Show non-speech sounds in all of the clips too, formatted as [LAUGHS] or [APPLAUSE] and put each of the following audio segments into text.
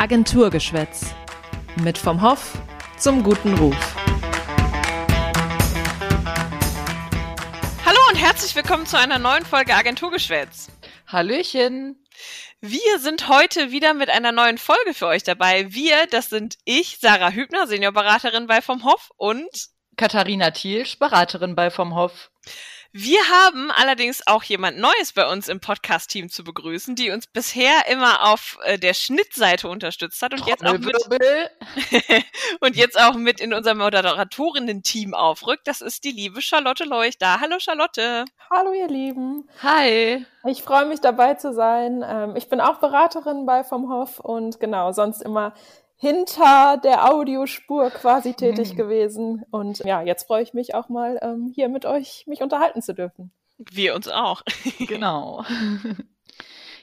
Agenturgeschwätz. Mit vom Hoff zum guten Ruf. Hallo und herzlich willkommen zu einer neuen Folge Agenturgeschwätz. Hallöchen. Wir sind heute wieder mit einer neuen Folge für euch dabei. Wir, das sind ich, Sarah Hübner, Seniorberaterin bei vom Hoff und Katharina Thielsch, Beraterin bei vom Hoff. Wir haben allerdings auch jemand Neues bei uns im Podcast-Team zu begrüßen, die uns bisher immer auf äh, der Schnittseite unterstützt hat und jetzt auch mit [LAUGHS] und jetzt auch mit in unser Moderatorinnen-Team aufrückt. Das ist die liebe Charlotte Leuch da. Hallo Charlotte. Hallo ihr Lieben. Hi. Ich freue mich dabei zu sein. Ähm, ich bin auch Beraterin bei vom Hof und genau sonst immer hinter der Audiospur quasi tätig mhm. gewesen. Und ja, jetzt freue ich mich auch mal, ähm, hier mit euch mich unterhalten zu dürfen. Wir uns auch. [LAUGHS] genau.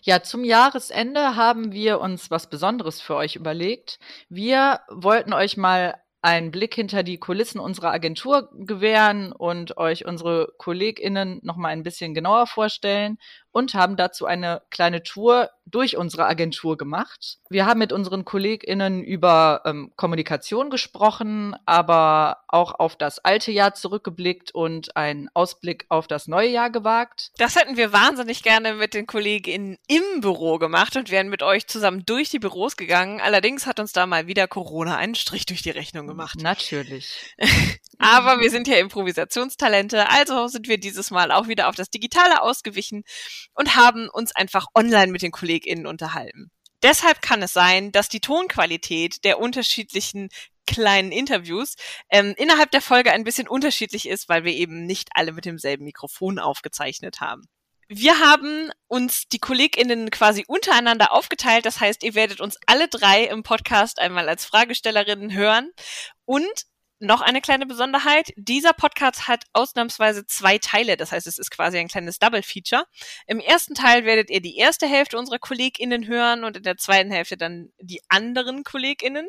Ja, zum Jahresende haben wir uns was Besonderes für euch überlegt. Wir wollten euch mal einen Blick hinter die Kulissen unserer Agentur gewähren und euch unsere KollegInnen noch mal ein bisschen genauer vorstellen und haben dazu eine kleine Tour durch unsere Agentur gemacht. Wir haben mit unseren KollegInnen über ähm, Kommunikation gesprochen, aber auch auf das alte Jahr zurückgeblickt und einen Ausblick auf das neue Jahr gewagt. Das hätten wir wahnsinnig gerne mit den KollegInnen im Büro gemacht und wären mit euch zusammen durch die Büros gegangen. Allerdings hat uns da mal wieder Corona einen Strich durch die Rechnung gemacht. Natürlich. [LAUGHS] aber wir sind ja Improvisationstalente, also sind wir dieses Mal auch wieder auf das Digitale ausgewichen und haben uns einfach online mit den KollegInnen unterhalten. Deshalb kann es sein, dass die Tonqualität der unterschiedlichen kleinen Interviews ähm, innerhalb der Folge ein bisschen unterschiedlich ist, weil wir eben nicht alle mit demselben Mikrofon aufgezeichnet haben. Wir haben uns die KollegInnen quasi untereinander aufgeteilt. Das heißt, ihr werdet uns alle drei im Podcast einmal als Fragestellerinnen hören und noch eine kleine Besonderheit. Dieser Podcast hat ausnahmsweise zwei Teile. Das heißt, es ist quasi ein kleines Double-Feature. Im ersten Teil werdet ihr die erste Hälfte unserer KollegInnen hören und in der zweiten Hälfte dann die anderen KollegInnen.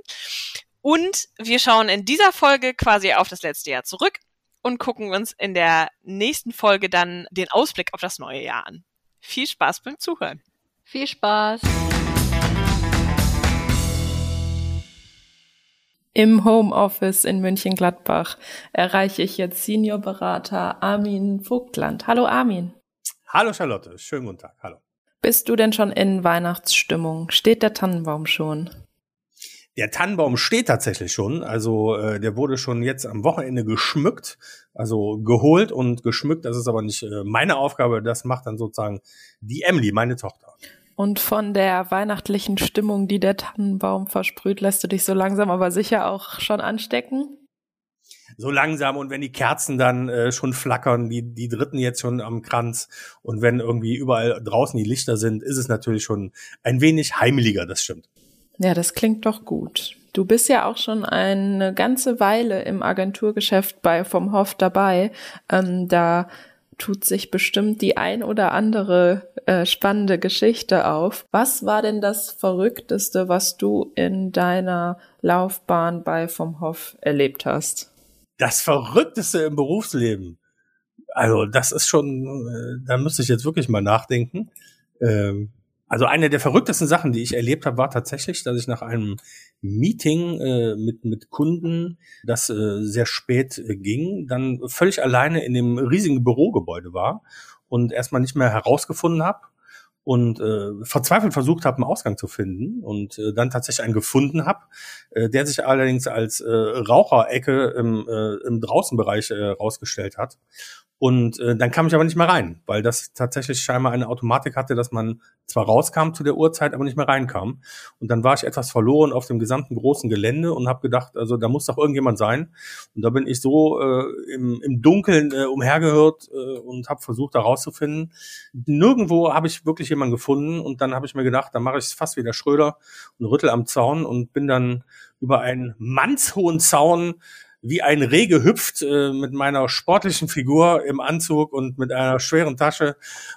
Und wir schauen in dieser Folge quasi auf das letzte Jahr zurück und gucken uns in der nächsten Folge dann den Ausblick auf das neue Jahr an. Viel Spaß beim Zuhören. Viel Spaß. Im Homeoffice in München-Gladbach erreiche ich jetzt Seniorberater Armin Vogtland. Hallo Armin. Hallo Charlotte, schönen guten Tag. Hallo. Bist du denn schon in Weihnachtsstimmung? Steht der Tannenbaum schon? Der Tannenbaum steht tatsächlich schon. Also äh, der wurde schon jetzt am Wochenende geschmückt, also geholt und geschmückt. Das ist aber nicht äh, meine Aufgabe. Das macht dann sozusagen die Emily, meine Tochter. Und von der weihnachtlichen Stimmung, die der Tannenbaum versprüht, lässt du dich so langsam aber sicher auch schon anstecken? So langsam und wenn die Kerzen dann äh, schon flackern, die, die dritten jetzt schon am Kranz und wenn irgendwie überall draußen die Lichter sind, ist es natürlich schon ein wenig heimeliger, das stimmt. Ja, das klingt doch gut. Du bist ja auch schon eine ganze Weile im Agenturgeschäft bei vom Hof dabei. Ähm, da tut sich bestimmt die ein oder andere äh, spannende Geschichte auf. Was war denn das Verrückteste, was du in deiner Laufbahn bei vom Hof erlebt hast? Das Verrückteste im Berufsleben. Also das ist schon, äh, da müsste ich jetzt wirklich mal nachdenken. Ähm, also eine der verrücktesten Sachen, die ich erlebt habe, war tatsächlich, dass ich nach einem Meeting äh, mit, mit Kunden, das äh, sehr spät äh, ging, dann völlig alleine in dem riesigen Bürogebäude war und erstmal nicht mehr herausgefunden habe und äh, verzweifelt versucht habe, einen Ausgang zu finden und äh, dann tatsächlich einen gefunden habe, äh, der sich allerdings als äh, Raucherecke im, äh, im Draußenbereich äh, rausgestellt hat. Und äh, dann kam ich aber nicht mehr rein, weil das tatsächlich scheinbar eine Automatik hatte, dass man zwar rauskam zu der Uhrzeit, aber nicht mehr reinkam. Und dann war ich etwas verloren auf dem gesamten großen Gelände und habe gedacht, also da muss doch irgendjemand sein. Und da bin ich so äh, im, im Dunkeln äh, umhergehört äh, und habe versucht, da rauszufinden. Nirgendwo habe ich wirklich jemanden gefunden. Und dann habe ich mir gedacht, dann mache ich es fast wie der Schröder und rüttel am Zaun und bin dann über einen mannshohen Zaun wie ein Reh gehüpft äh, mit meiner sportlichen Figur im Anzug und mit einer schweren Tasche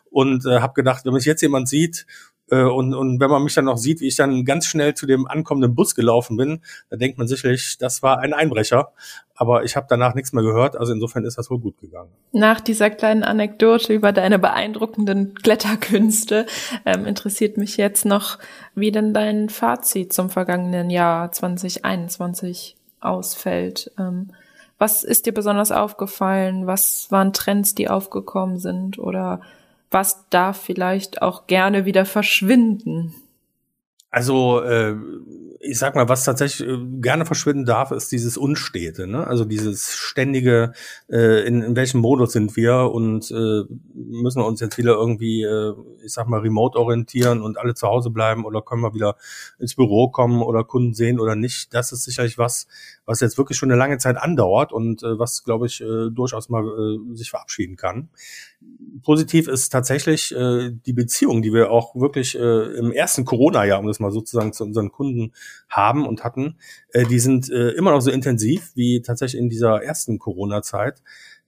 und äh, habe gedacht, wenn mich jetzt jemand sieht, Äh, und, und wenn man mich dann noch sieht, wie ich dann ganz schnell zu dem ankommenden Bus gelaufen bin, da denkt man sicherlich, das war ein Einbrecher. Aber ich habe danach nichts mehr gehört, also insofern ist das wohl gut gegangen. Nach dieser kleinen Anekdote über deine beeindruckenden Kletterkünste ähm, interessiert mich jetzt noch, wie denn dein Fazit zum vergangenen Jahr 2021 ausfällt. Ähm, was ist dir besonders aufgefallen? Was waren Trends, die aufgekommen sind? Oder was darf vielleicht auch gerne wieder verschwinden? Also äh, ich sag mal, was tatsächlich äh, gerne verschwinden darf, ist dieses Unstete, ne? Also dieses ständige, äh, in, in welchem Modus sind wir und äh, müssen wir uns jetzt wieder irgendwie, äh, ich sag mal, remote orientieren und alle zu Hause bleiben oder können wir wieder ins Büro kommen oder Kunden sehen oder nicht. Das ist sicherlich was, was jetzt wirklich schon eine lange Zeit andauert und äh, was, glaube ich, äh, durchaus mal äh, sich verabschieden kann positiv ist tatsächlich äh, die Beziehung, die wir auch wirklich äh, im ersten Corona-Jahr, um das mal sozusagen zu unseren Kunden haben und hatten, äh, die sind äh, immer noch so intensiv wie tatsächlich in dieser ersten Corona-Zeit.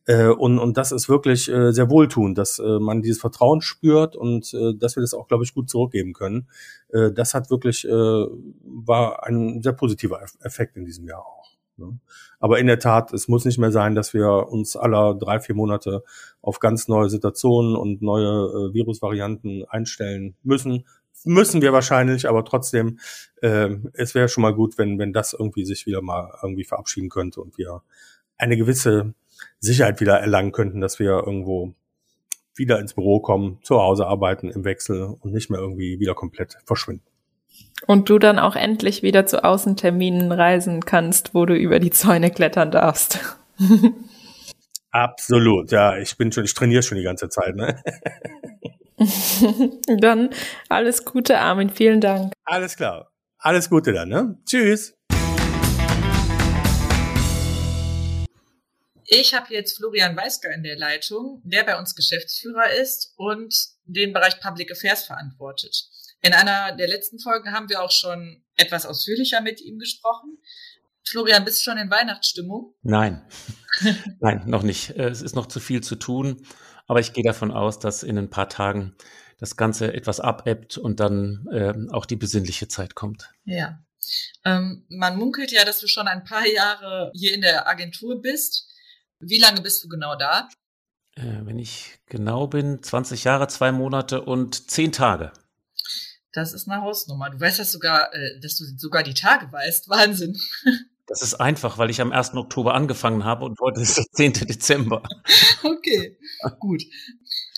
Äh, und, und das ist wirklich äh, sehr wohltuend, dass äh, man dieses Vertrauen spürt und äh, dass wir das auch, glaube ich, gut zurückgeben können. Äh, das hat wirklich, äh, war ein sehr positiver Effekt in diesem Jahr auch. Ne? Aber in der Tat, es muss nicht mehr sein, dass wir uns aller drei, vier Monate auf ganz neue Situationen und neue äh, Virusvarianten einstellen müssen. Müssen wir wahrscheinlich, aber trotzdem, äh, es wäre schon mal gut, wenn, wenn das irgendwie sich wieder mal irgendwie verabschieden könnte und wir eine gewisse Sicherheit wieder erlangen könnten, dass wir irgendwo wieder ins Büro kommen, zu Hause arbeiten im Wechsel und nicht mehr irgendwie wieder komplett verschwinden. Und du dann auch endlich wieder zu Außenterminen reisen kannst, wo du über die Zäune klettern darfst. [LAUGHS] Absolut, ja. Ich bin schon, ich trainiere schon die ganze Zeit, ne? [LAUGHS] dann alles Gute, Armin. Vielen Dank. Alles klar. Alles Gute dann, ne? Tschüss. Ich habe jetzt Florian Weisker in der Leitung, der bei uns Geschäftsführer ist und den Bereich Public Affairs verantwortet. In einer der letzten Folgen haben wir auch schon etwas ausführlicher mit ihm gesprochen. Florian, bist du schon in Weihnachtsstimmung? Nein, [LAUGHS] nein, noch nicht. Äh, es ist noch zu viel zu tun, aber ich gehe davon aus, dass in ein paar Tagen das Ganze etwas abebbt und dann äh, auch die besinnliche Zeit kommt. Ja. Ähm, man munkelt ja, dass du schon ein paar Jahre hier in der Agentur bist. Wie lange bist du genau da? Äh, wenn ich genau bin, 20 Jahre, zwei Monate und zehn Tage. Das ist eine Hausnummer. Du weißt das sogar, äh, dass du sogar die Tage weißt. Wahnsinn. [LAUGHS] Das ist einfach, weil ich am 1. Oktober angefangen habe und heute ist der 10. Dezember. [LAUGHS] Okay, gut.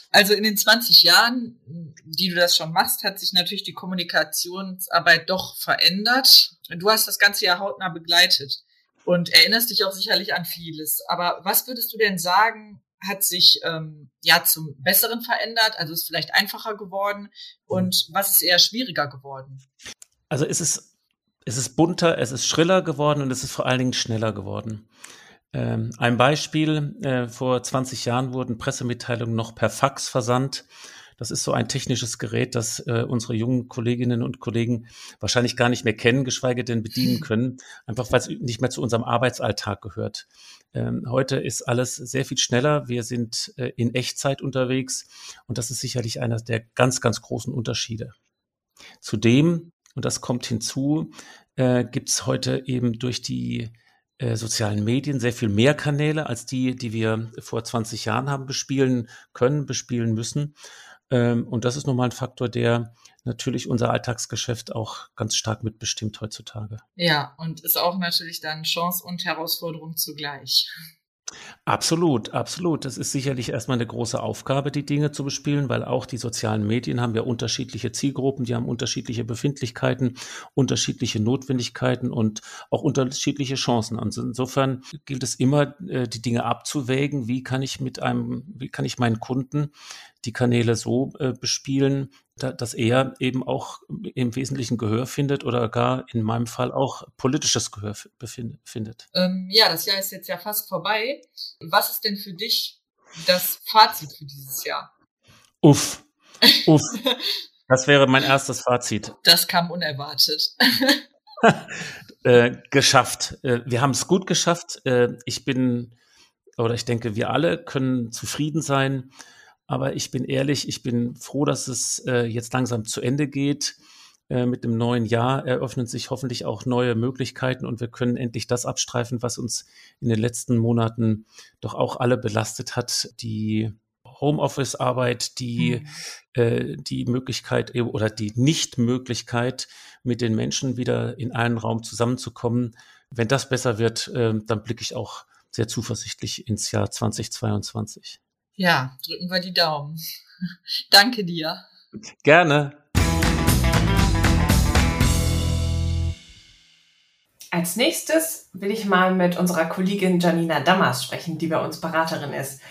Also in den 20 Jahren, die du das schon machst, hat sich natürlich die Kommunikationsarbeit doch verändert. Du hast das ganze Jahr hautnah begleitet und erinnerst dich auch sicherlich an vieles. Aber was würdest du denn sagen, hat sich ähm, ja zum Besseren verändert? Also ist vielleicht einfacher geworden und was ist eher schwieriger geworden? Also es ist, es ist bunter, es ist schriller geworden und es ist vor allen Dingen schneller geworden. Ähm, ein Beispiel, äh, vor 20 Jahren wurden Pressemitteilungen noch per Fax versandt. Das ist so ein technisches Gerät, das äh, unsere jungen Kolleginnen und Kollegen wahrscheinlich gar nicht mehr kennen, geschweige denn bedienen [LAUGHS] können, einfach weil es nicht mehr zu unserem Arbeitsalltag gehört. Ähm, heute ist alles sehr viel schneller. Wir sind äh, in Echtzeit unterwegs und das ist sicherlich einer der ganz, ganz großen Unterschiede. Zudem, und das kommt hinzu, äh, gibt es heute eben durch die äh, sozialen Medien sehr viel mehr Kanäle als die, die wir vor 20 Jahren haben bespielen können, bespielen müssen. Ähm, und das ist nochmal ein Faktor, der natürlich unser Alltagsgeschäft auch ganz stark mitbestimmt heutzutage. Ja, und ist auch natürlich dann Chance und Herausforderung zugleich. Absolut, absolut. Das ist sicherlich erstmal eine große Aufgabe, die Dinge zu bespielen, weil auch die sozialen Medien haben ja unterschiedliche Zielgruppen, die haben unterschiedliche Befindlichkeiten, unterschiedliche Notwendigkeiten und auch unterschiedliche Chancen. Und insofern gilt es immer, äh, die Dinge abzuwägen. Wie kann ich mit einem, wie kann ich meinen Kunden die Kanäle so äh, bespielen, da, dass er eben auch im Wesentlichen Gehör findet oder gar in meinem Fall auch politisches Gehör findet. Ähm, ja, das Jahr ist jetzt ja fast vorbei. Was ist denn für dich das Fazit für dieses Jahr? Uff, uff. [LAUGHS] Das wäre mein erstes Fazit. Das kam unerwartet. [LAUGHS] äh, geschafft. Äh, wir haben es gut geschafft. Äh, ich bin, oder ich denke, wir alle können zufrieden sein Aber ich bin ehrlich, ich bin froh, dass es äh, jetzt langsam zu Ende geht. Äh, mit dem neuen Jahr eröffnen sich hoffentlich auch neue Möglichkeiten und wir können endlich das abstreifen, was uns in den letzten Monaten doch auch alle belastet hat, die Homeoffice-Arbeit, die, mhm. äh, die Möglichkeit oder die Nichtmöglichkeit, mit den Menschen wieder in einen Raum zusammenzukommen. Wenn das besser wird, äh, dann blicke ich auch sehr zuversichtlich ins Jahr 2022. Ja, drücken wir die Daumen. [LAUGHS] Danke dir. Gerne. Als nächstes will ich mal mit unserer Kollegin Janina Dammers sprechen, die bei uns Beraterin ist.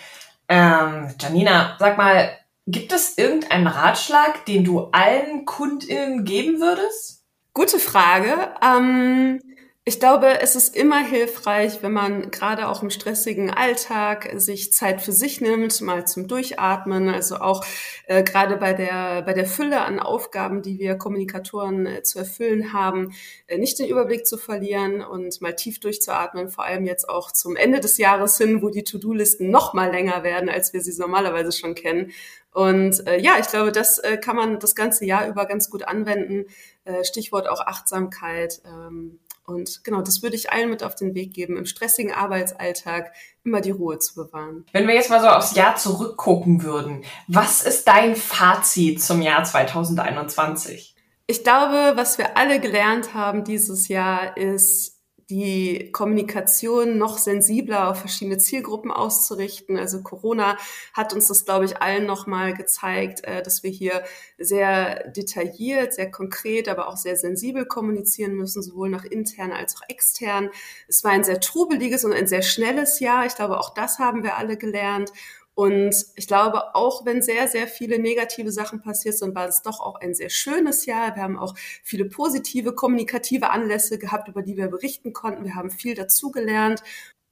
Ähm, Janina, sag mal, gibt es irgendeinen Ratschlag, den du allen KundInnen geben würdest? Gute Frage. Ähm, ich glaube, es ist immer hilfreich, wenn man gerade auch im stressigen Alltag sich Zeit für sich nimmt, mal zum Durchatmen. Also auch äh, gerade bei der, bei der Fülle an Aufgaben, die wir Kommunikatoren äh, zu erfüllen haben, äh, nicht den Überblick zu verlieren und mal tief durchzuatmen. Vor allem jetzt auch zum Ende des Jahres hin, wo die To-Do-Listen noch mal länger werden, als wir sie normalerweise schon kennen. Und äh, ja, ich glaube, das äh, kann man das ganze Jahr über ganz gut anwenden. Äh, Stichwort auch Achtsamkeit. Ähm, und genau, das würde ich allen mit auf den Weg geben, im stressigen Arbeitsalltag immer die Ruhe zu bewahren. Wenn wir jetzt mal so aufs Jahr zurückgucken würden, was ist dein Fazit zum Jahr 2021? Ich glaube, was wir alle gelernt haben dieses Jahr ist, die Kommunikation noch sensibler auf verschiedene Zielgruppen auszurichten. Also Corona hat uns das, glaube ich, allen nochmal gezeigt, äh, dass wir hier sehr detailliert, sehr konkret, aber auch sehr sensibel kommunizieren müssen, sowohl nach intern als auch extern. Es war ein sehr trubeliges und ein sehr schnelles Jahr. Ich glaube, auch das haben wir alle gelernt. Und ich glaube, auch wenn sehr, sehr viele negative Sachen passiert sind, war es doch auch ein sehr schönes Jahr. Wir haben auch viele positive, kommunikative Anlässe gehabt, über die wir berichten konnten. Wir haben viel dazugelernt.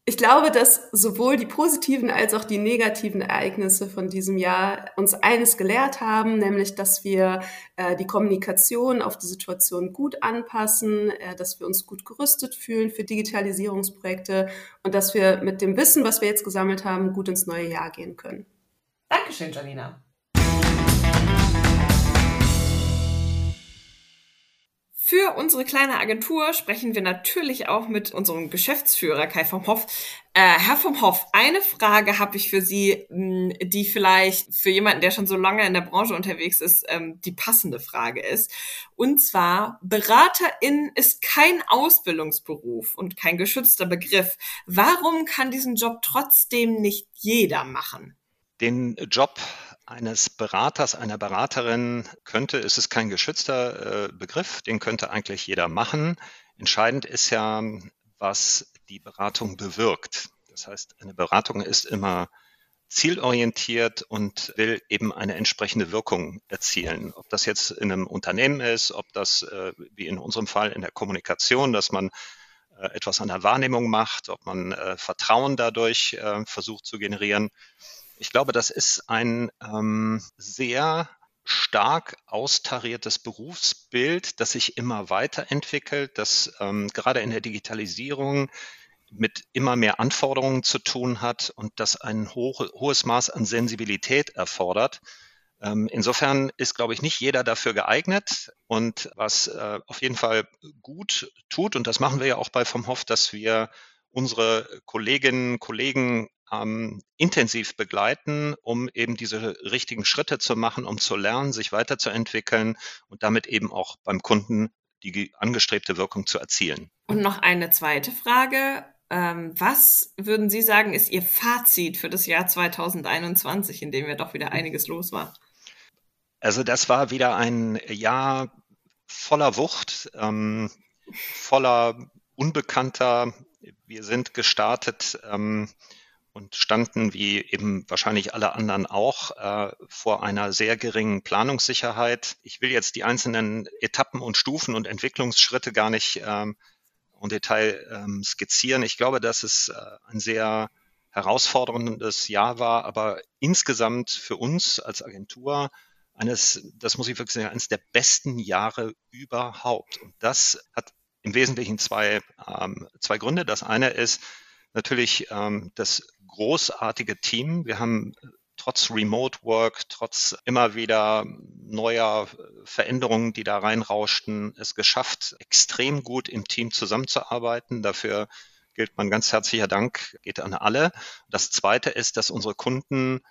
Ich glaube, dass sowohl die positiven als auch die negativen Ereignisse von diesem Jahr uns eines gelehrt haben, nämlich, dass wir äh, die Kommunikation auf die Situation gut anpassen, äh, dass wir uns gut gerüstet fühlen für Digitalisierungsprojekte und dass wir mit dem Wissen, was wir jetzt gesammelt haben, gut ins neue Jahr gehen können. Dankeschön, Janina. Für unsere kleine Agentur sprechen wir natürlich auch mit unserem Geschäftsführer Kai vom Hoff. Äh, Herr vom Hoff, eine Frage habe ich für Sie, hm, die vielleicht für jemanden, der schon so lange in der Branche unterwegs ist, ähm, die passende Frage ist. Und zwar, Beraterin ist kein Ausbildungsberuf und kein geschützter Begriff. Warum kann diesen Job trotzdem nicht jeder machen? Den Job eines Beraters, einer Beraterin könnte, es ist kein geschützter äh, Begriff, den könnte eigentlich jeder machen. Entscheidend ist ja, was die Beratung bewirkt. Das heißt, eine Beratung ist immer zielorientiert und will eben eine entsprechende Wirkung erzielen. Ob das jetzt in einem Unternehmen ist, ob das äh, wie in unserem Fall in der Kommunikation, dass man äh, etwas an der Wahrnehmung macht, ob man Vertrauen dadurch versucht zu generieren. Ich glaube, das ist ein ähm, sehr stark austariertes Berufsbild, das sich immer weiterentwickelt, das ähm, gerade in der Digitalisierung mit immer mehr Anforderungen zu tun hat und das ein ho hohes Maß an Sensibilität erfordert. Ähm, insofern ist, glaube ich, nicht jeder dafür geeignet. Und was äh, auf jeden Fall gut tut, und das machen wir ja auch bei Vom Hof, dass wir unsere Kolleginnen, Kollegen ähm, intensiv begleiten, um eben diese richtigen Schritte zu machen, um zu lernen, sich weiterzuentwickeln und damit eben auch beim Kunden die angestrebte Wirkung zu erzielen. Und noch eine zweite Frage. Ähm, was würden Sie sagen, ist Ihr Fazit für das Jahr 2021, in dem ja doch wieder einiges los war? Also das war wieder ein Jahr voller Wucht, ähm, voller Unbekannter. Wir sind gestartet ähm, und standen wie eben wahrscheinlich alle anderen auch äh, vor einer sehr geringen Planungssicherheit. Ich will jetzt die einzelnen Etappen und Stufen und Entwicklungsschritte gar nicht ähm, im Detail ähm, skizzieren. Ich glaube, dass es äh, ein sehr herausforderndes Jahr war, aber insgesamt für uns als Agentur eines, das muss ich wirklich sagen, eines der besten Jahre überhaupt. Und das hat im Wesentlichen zwei, ähm, zwei Gründe. Das eine ist natürlich ähm, das großartige Team. Wir haben trotz Remote Work, trotz immer wieder neuer Veränderungen, die da reinrauschten, es geschafft, extrem gut im Team zusammenzuarbeiten. Dafür gilt mein ganz herzlicher Dank, geht an alle. Das Zweite ist, dass unsere Kunden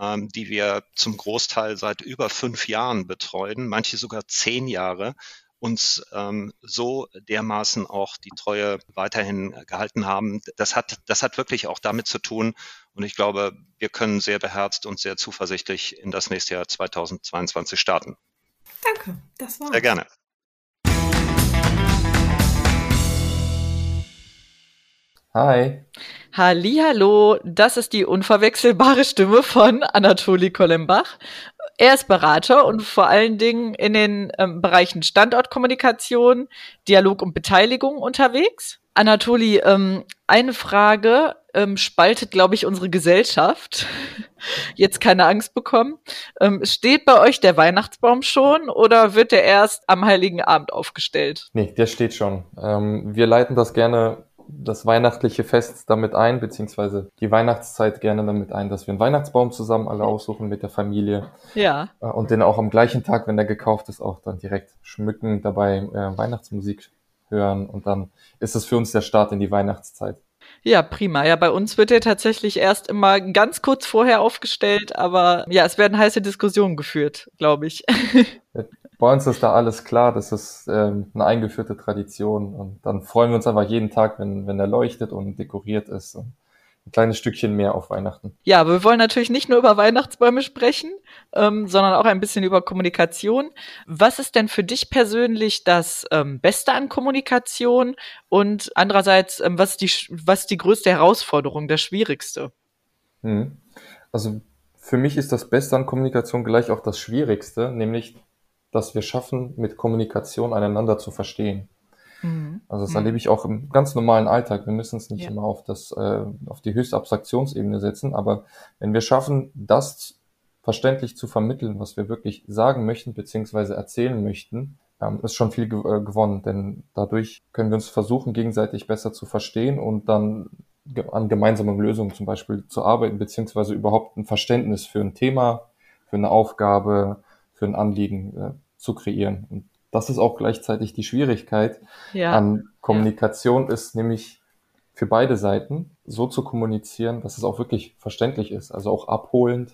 ähm, die wir zum Großteil seit über fünf Jahren betreuen, manche sogar zehn Jahre, uns ähm, so dermaßen auch die Treue weiterhin gehalten haben. Das hat, das hat wirklich auch damit zu tun. Und ich glaube, wir können sehr beherzt und sehr zuversichtlich in das nächste Jahr 2022 starten. Danke, das war's. Sehr gerne. Hi. Hallo, das ist die unverwechselbare Stimme von Anatoli Kolembach. Er ist Berater und vor allen Dingen in den ähm, Bereichen Standortkommunikation, Dialog und Beteiligung unterwegs. Anatoli, ähm, eine Frage ähm, spaltet, glaube ich, unsere Gesellschaft. [LAUGHS] Jetzt keine Angst bekommen. Ähm, steht bei euch der Weihnachtsbaum schon oder wird der erst am Heiligen Abend aufgestellt? Nee, der steht schon. Ähm, wir leiten das gerne das weihnachtliche Fest damit ein, beziehungsweise die Weihnachtszeit gerne damit ein, dass wir einen Weihnachtsbaum zusammen alle aussuchen mit der Familie. Ja. Äh, und den auch am gleichen Tag, wenn der gekauft ist, auch dann direkt schmücken, dabei äh, Weihnachtsmusik hören und dann ist es für uns der Start in die Weihnachtszeit. Ja, prima. Ja, bei uns wird der tatsächlich erst immer ganz kurz vorher aufgestellt, aber ja, es werden heiße Diskussionen geführt, glaube ich. [LAUGHS] Bei uns ist da alles klar, das ist ähm, eine eingeführte Tradition und dann freuen wir uns einfach jeden Tag, wenn, wenn er leuchtet und dekoriert ist. Und ein kleines Stückchen mehr auf Weihnachten. Ja, aber wir wollen natürlich nicht nur über Weihnachtsbäume sprechen, ähm, sondern auch ein bisschen über Kommunikation. Was ist denn für dich persönlich das ähm, Beste an Kommunikation? Und andererseits, ähm, was, ist die, was die größte Herausforderung, das Schwierigste? Hm. Also für mich ist das Beste an Kommunikation gleich auch das Schwierigste, nämlich dass wir schaffen, mit Kommunikation einander zu verstehen. Mhm. Also das mhm. erlebe ich auch im ganz normalen Alltag. Wir müssen es nicht ja. immer auf das, äh, auf die höchste Abstraktionsebene setzen, aber wenn wir schaffen, das verständlich zu vermitteln, was wir wirklich sagen möchten, beziehungsweise erzählen möchten, ähm, ist schon viel ge äh, gewonnen, denn dadurch können wir uns versuchen, gegenseitig besser zu verstehen und dann an gemeinsamen Lösungen zum Beispiel zu arbeiten, beziehungsweise überhaupt ein Verständnis für ein Thema, für eine Aufgabe, für ein Anliegen äh, zu kreieren. Und das ist auch gleichzeitig die Schwierigkeit ja. an Kommunikation, ja. ist nämlich für beide Seiten so zu kommunizieren, dass es auch wirklich verständlich ist, also auch abholend.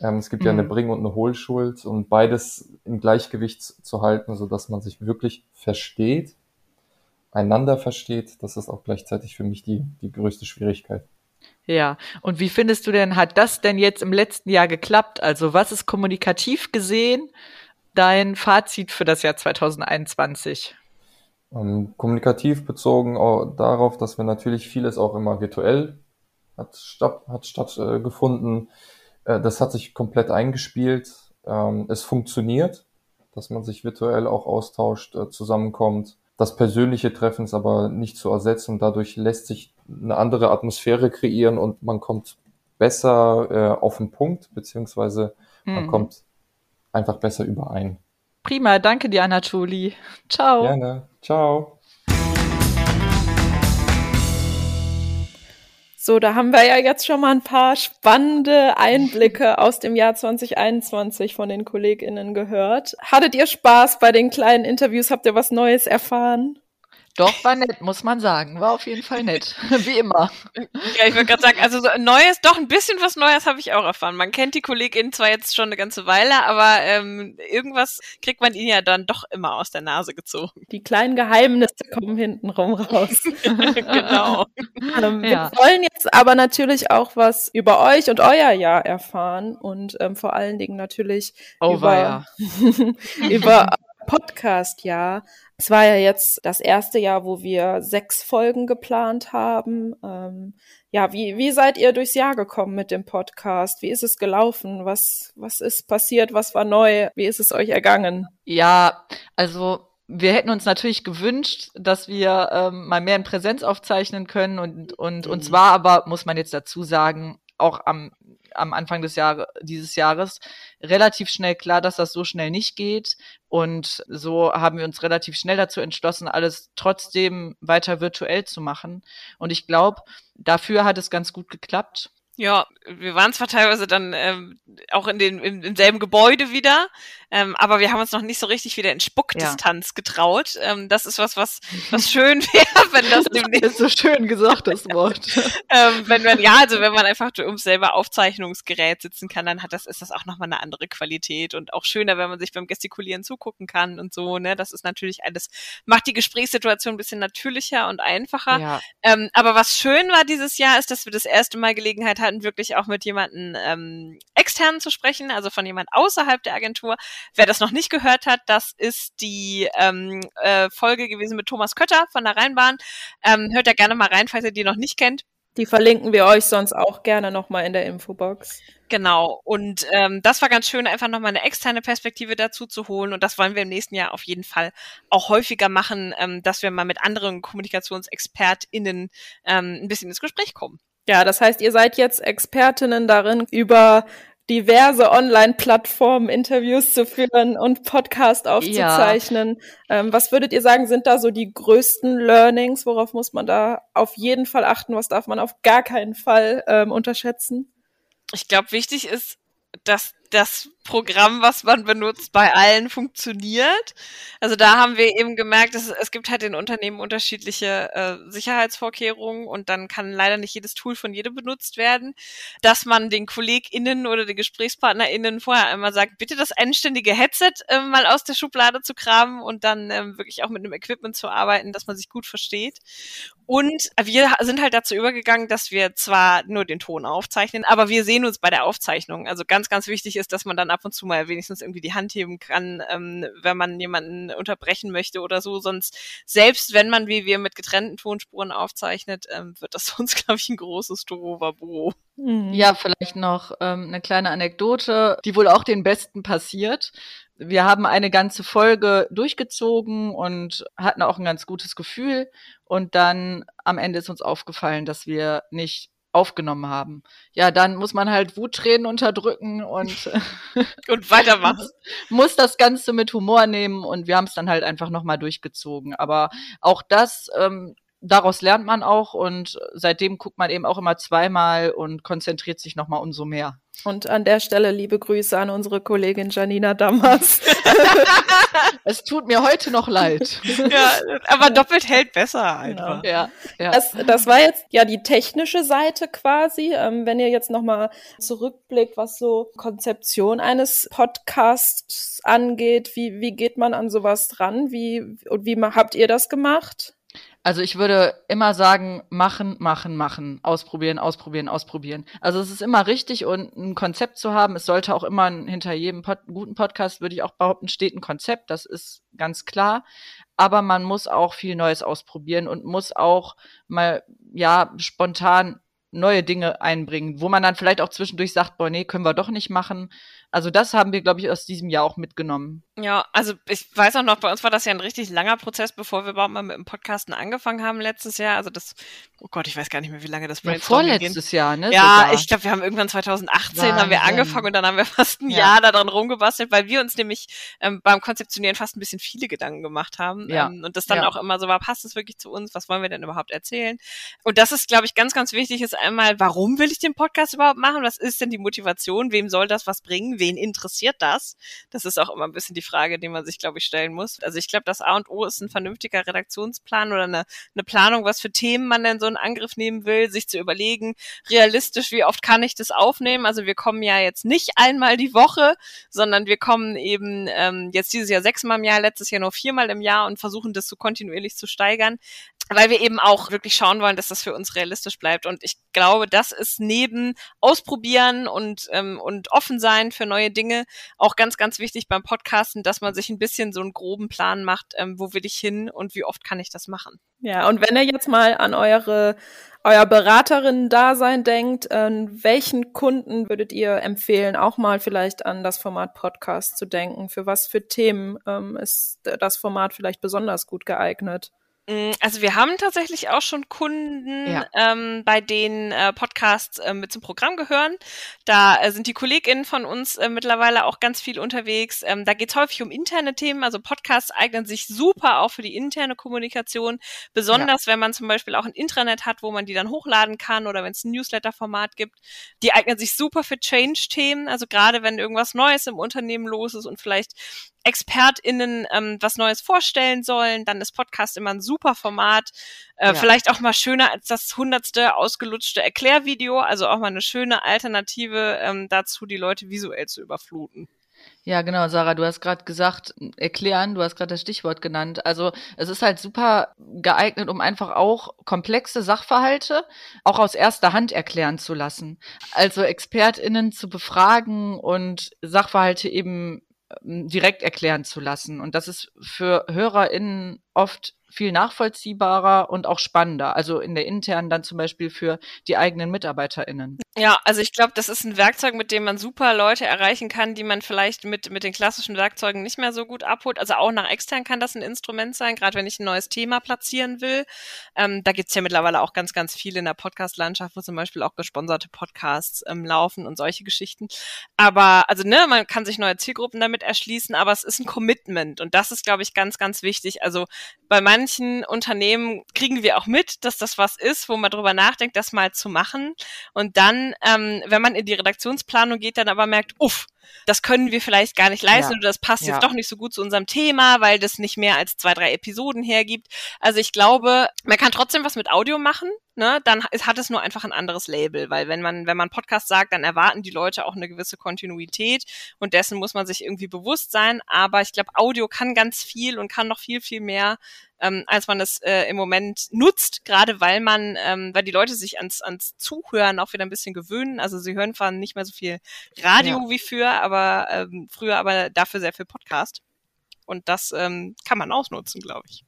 Ähm, es gibt mhm. ja eine mhm. Bring- und eine Hohlschuld und beides im Gleichgewicht zu halten, so dass man sich wirklich versteht, einander versteht. Das ist auch gleichzeitig für mich die, die größte Schwierigkeit. Ja, und wie findest du denn, hat das denn jetzt im letzten Jahr geklappt? Also was ist kommunikativ gesehen dein Fazit für das Jahr 2021? Ähm, kommunikativ bezogen darauf, dass wir natürlich vieles auch immer virtuell hat, statt, hat stattgefunden. Äh, das hat sich komplett eingespielt. Ähm, es funktioniert, dass man sich virtuell auch austauscht, äh, zusammenkommt. Das persönliche Treffen ist aber nicht zu ersetzen. Dadurch lässt sich eine andere Atmosphäre kreieren und man kommt besser äh, auf den Punkt, beziehungsweise man mhm. kommt einfach besser überein. Prima, danke dir, Anatoli. Ciao. Gerne. Ciao. So, da haben wir ja jetzt schon mal ein paar spannende Einblicke [LAUGHS] aus dem Jahr 2021 von den KollegInnen gehört. Hattet ihr Spaß bei den kleinen Interviews? Habt ihr was Neues erfahren? Doch, war nett, muss man sagen. War auf jeden Fall nett. [LAUGHS] Wie immer. Ja, ich wollte gerade sagen, also so Neues, doch ein bisschen was Neues habe ich auch erfahren. Man kennt die KollegInnen zwar jetzt schon eine ganze Weile, aber ähm, irgendwas kriegt man ihnen ja dann doch immer aus der Nase gezogen. Die kleinen Geheimnisse kommen hintenrum raus. [LAUGHS] genau. ähm, ja. Wir wollen jetzt aber natürlich auch was über euch und euer Jahr erfahren und ähm, vor allen Dingen natürlich oh, über, [LAUGHS] über Podcast-Jahr. Es war ja jetzt das erste Jahr, wo wir sechs Folgen geplant haben. Ähm, ja, wie, wie seid ihr durchs Jahr gekommen mit dem Podcast? Wie ist es gelaufen? Was, was ist passiert? Was war neu? Wie ist es euch ergangen? Ja, also wir hätten uns natürlich gewünscht, dass wir ähm, mal mehr in Präsenz aufzeichnen können und, und mhm. uns war aber, muss man jetzt dazu sagen, auch am am Anfang des Jahres, dieses Jahres relativ schnell klar, dass das so schnell nicht geht. Und so haben wir uns relativ schnell dazu entschlossen, alles trotzdem weiter virtuell zu machen. Und ich glaube, dafür hat es ganz gut geklappt. Ja, wir waren zwar teilweise dann ähm, auch in den, im, im selben Gebäude wieder, ähm, aber wir haben uns noch nicht so richtig wieder in Spuckdistanz ja. getraut. Ähm, das ist was, was, was schön [LAUGHS] wäre, wenn das, das ist so schön gesagt, das [LAUGHS] Wort. ähm, wenn man, ja, also wenn man einfach ums selber Aufzeichnungsgerät sitzen kann, dann hat das, ist das auch nochmal eine andere Qualität und auch schöner, wenn man sich beim Gestikulieren zugucken kann und so, ne? Das ist natürlich alles, macht die Gesprächssituation ein bisschen natürlicher und einfacher. Ja. Ähm, aber was schön war dieses Jahr, ist, dass wir das erste Mal Gelegenheit hatten, wirklich auch mit jemandem ähm, externen zu sprechen, also von jemand außerhalb der Agentur. Wer das noch nicht gehört hat, das ist die ähm, äh, Folge gewesen mit Thomas Kötter von der Rheinbahn. Ähm, hört da gerne mal rein, falls ihr die noch nicht kennt. Die verlinken wir euch sonst auch gerne nochmal in der Infobox. Genau. Und ähm, das war ganz schön, einfach nochmal eine externe Perspektive dazu zu holen. Und das wollen wir im nächsten Jahr auf jeden Fall auch häufiger machen, ähm, dass wir mal mit anderen KommunikationsexpertInnen ähm, ein bisschen ins Gespräch kommen. Ja, das heißt, ihr seid jetzt Expertinnen darin, über diverse Online-Plattformen Interviews zu führen und Podcast aufzuzeichnen. Ja. Ähm, was würdet ihr sagen, sind da so die größten Learnings? Worauf muss man da auf jeden Fall achten? Was darf man auf gar keinen Fall ähm, unterschätzen? Ich glaube, wichtig ist, dass das Programm, was man benutzt, bei allen funktioniert. Also da haben wir eben gemerkt, dass es gibt halt in Unternehmen unterschiedliche äh, Sicherheitsvorkehrungen und dann kann leider nicht jedes Tool von jedem benutzt werden, dass man den KollegInnen oder den GesprächspartnerInnen vorher einmal sagt, bitte das einständige Headset äh, mal aus der Schublade zu kramen und dann ähm, wirklich auch mit einem Equipment zu arbeiten, dass man sich gut versteht. Und wir sind halt dazu übergegangen, dass wir zwar nur den Ton aufzeichnen, aber wir sehen uns bei der Aufzeichnung. Also ganz, ganz wichtig ist, dass man dann ab und zu mal wenigstens irgendwie die Hand heben kann, ähm, wenn man jemanden unterbrechen möchte oder so. Sonst, selbst wenn man wie wir mit getrennten Tonspuren aufzeichnet, ähm, wird das [LAUGHS] sonst, glaube ich, ein großes Tohuwabohu. Mhm. Ja, vielleicht noch ähm, eine kleine Anekdote, die wohl auch den Besten passiert. Wir haben eine ganze Folge durchgezogen und hatten auch ein ganz gutes Gefühl. Und dann am Ende ist uns aufgefallen, dass wir nicht aufgenommen haben. Ja, dann muss man halt Wuttränen unterdrücken und, [LAUGHS] und weitermachen. [LAUGHS] muss das Ganze mit Humor nehmen und wir haben es dann halt einfach nochmal durchgezogen. Aber auch das ähm, daraus lernt man auch und seitdem guckt man eben auch immer zweimal und konzentriert sich nochmal umso mehr. Und an der Stelle liebe Grüße an unsere Kollegin Janina Damas. [LAUGHS] es tut mir heute noch leid. Ja, aber doppelt hält besser einfach. Genau. Ja, ja. Das, das war jetzt ja die technische Seite quasi. Ähm, wenn ihr jetzt nochmal zurückblickt, was so Konzeption eines Podcasts angeht, wie, wie geht man an sowas dran? Wie, und wie habt ihr das gemacht? Also ich würde immer sagen, machen, machen, machen, ausprobieren, ausprobieren, ausprobieren. Also es ist immer richtig und ein Konzept zu haben. Es sollte auch immer hinter jedem Pod guten Podcast, würde ich auch behaupten, steht ein Konzept. Das ist ganz klar. Aber man muss auch viel Neues ausprobieren und muss auch mal, ja, spontan neue Dinge einbringen, wo man dann vielleicht auch zwischendurch sagt, boah, nee, können wir doch nicht machen. Also das haben wir, glaube ich, aus diesem Jahr auch mitgenommen. Ja, also ich weiß auch noch, bei uns war das ja ein richtig langer Prozess, bevor wir überhaupt mal mit dem Podcasten angefangen haben letztes Jahr. Also das, oh Gott, ich weiß gar nicht mehr, wie lange das Brainstorming ja, vorletztes ging. Jahr, ne? Ja, sogar. ich glaube, wir haben irgendwann 2018 Wahnsinn. haben wir angefangen und dann haben wir [LAUGHS] fast ein ja. Jahr daran rumgebastelt, weil wir uns nämlich ähm, beim Konzeptionieren fast ein bisschen viele Gedanken gemacht haben. Ja. Ähm, und das dann ja. auch immer so war, passt es wirklich zu uns? Was wollen wir denn überhaupt erzählen? Und das ist, glaube ich, ganz, ganz wichtig, ist einmal, warum will ich den Podcast überhaupt machen? Was ist denn die Motivation? Wem soll das was bringen? Wen interessiert das? Das ist auch immer ein bisschen die Frage, die man sich, glaube ich, stellen muss. Also ich glaube, das A und O ist ein vernünftiger Redaktionsplan oder eine, eine Planung, was für Themen man denn so in Angriff nehmen will, sich zu überlegen, realistisch, wie oft kann ich das aufnehmen? Also wir kommen ja jetzt nicht einmal die Woche, sondern wir kommen eben ähm, jetzt dieses Jahr sechsmal im Jahr, letztes Jahr nur viermal im Jahr und versuchen das so kontinuierlich zu steigern weil wir eben auch wirklich schauen wollen, dass das für uns realistisch bleibt. Und ich glaube, das ist neben Ausprobieren und, ähm, und offen sein für neue Dinge auch ganz, ganz wichtig beim Podcasten, dass man sich ein bisschen so einen groben Plan macht, ähm, wo will ich hin und wie oft kann ich das machen. Ja, und wenn ihr jetzt mal an eure euer Beraterinnen-Dasein denkt, an welchen Kunden würdet ihr empfehlen, auch mal vielleicht an das Format Podcast zu denken? Für was für Themen ähm, ist das Format vielleicht besonders gut geeignet? Mm, also wir haben tatsächlich auch schon Kunden, Ja. ähm, bei denen äh, Podcasts äh, mit zum Programm gehören. Da äh, sind die KollegInnen von uns äh, mittlerweile auch ganz viel unterwegs. Ähm, da geht es häufig um interne Themen. Also Podcasts eignen sich super auch für die interne Kommunikation. Besonders wenn man zum Beispiel auch ein Intranet hat, wo man die dann hochladen kann oder wenn es ein Newsletter-Format gibt. Die eignen sich super für Change-Themen. Also gerade wenn irgendwas Neues im Unternehmen los ist und vielleicht ExpertInnen ähm, was Neues vorstellen sollen, dann ist Podcast immer ein super Format. Äh, Ja. Vielleicht auch mal schöner als das hundertste ausgelutschte Erklärvideo, also auch mal eine schöne Alternative ähm, dazu, die Leute visuell zu überfluten. Ja, genau, Sarah, du hast gerade gesagt, erklären, du hast gerade das Stichwort genannt. Also es ist halt super geeignet, um einfach auch komplexe Sachverhalte auch aus erster Hand erklären zu lassen. Also ExpertInnen zu befragen und Sachverhalte eben direkt erklären zu lassen. Und das ist für HörerInnen oft viel nachvollziehbarer und auch spannender. Also in der internen dann zum Beispiel für die eigenen MitarbeiterInnen. Ja, also ich glaube, das ist ein Werkzeug, mit dem man super Leute erreichen kann, die man vielleicht mit, mit den klassischen Werkzeugen nicht mehr so gut abholt. Also auch nach extern kann das ein Instrument sein, gerade wenn ich ein neues Thema platzieren will. Ähm, da gibt's ja mittlerweile auch ganz, ganz viele in der Podcast-Landschaft, wo zum Beispiel auch gesponserte Podcasts ähm, laufen und solche Geschichten. Aber, also ne, man kann sich neue Zielgruppen damit erschließen, aber es ist ein Commitment und das ist, glaube ich, ganz, ganz wichtig. Also bei manchen Unternehmen kriegen wir auch mit, dass das was ist, wo man drüber nachdenkt, das mal zu machen. Und dann, ähm, wenn man in die Redaktionsplanung geht, dann aber merkt, uff, das können wir vielleicht gar nicht leisten Ja. oder das passt Ja. jetzt doch nicht so gut zu unserem Thema, weil das nicht mehr als zwei, drei Episoden hergibt. Also ich glaube, man kann trotzdem was mit Audio machen, ne? Dann hat es nur einfach ein anderes Label, weil wenn man, wenn man Podcast sagt, dann erwarten die Leute auch eine gewisse Kontinuität und dessen muss man sich irgendwie bewusst sein. Aber ich glaube, Audio kann ganz viel und kann noch viel, viel mehr, ähm, als man es äh, im Moment nutzt, gerade weil man, ähm, weil die Leute sich ans, ans Zuhören auch wieder ein bisschen gewöhnen. Also sie hören zwar nicht mehr so viel Radio Ja. wie früher, aber ähm, früher aber dafür sehr viel Podcast. Und das ähm, kann man ausnutzen, glaube ich.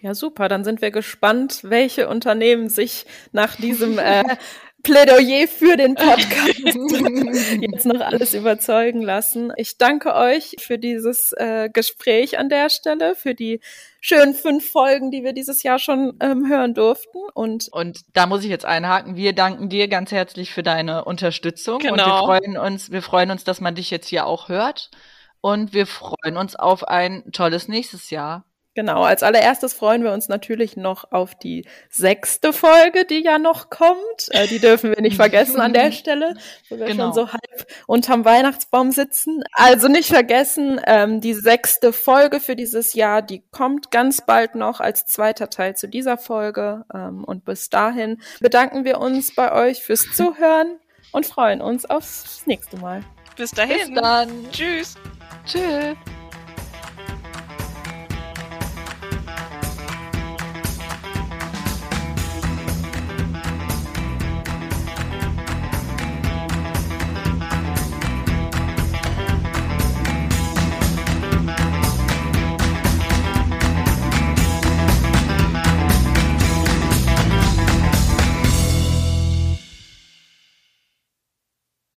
Ja, super. Dann sind wir gespannt, welche Unternehmen sich nach diesem äh, [LAUGHS] Plädoyer für den Podcast [LAUGHS] jetzt noch alles überzeugen lassen. Ich danke euch für dieses äh, Gespräch an der Stelle, für die schönen fünf Folgen, die wir dieses Jahr schon ähm, hören durften. Und Und da muss ich jetzt einhaken. Wir danken dir ganz herzlich für deine Unterstützung und wir Genau. freuen uns, wir freuen uns, dass man dich jetzt hier auch hört und wir freuen uns auf ein tolles nächstes Jahr. Genau, als allererstes freuen wir uns natürlich noch auf die sechste Folge, die ja noch kommt. Äh, die dürfen wir nicht vergessen an der [LAUGHS] Stelle, wo wir Genau. schon so halb unterm Weihnachtsbaum sitzen. Also nicht vergessen, ähm, die sechste Folge für dieses Jahr, die kommt ganz bald noch als zweiter Teil zu dieser Folge. Ähm, und bis dahin bedanken wir uns bei euch fürs [LAUGHS] Zuhören und freuen uns aufs nächste Mal. Bis dahin. Bis dann. Tschüss. Tschüss.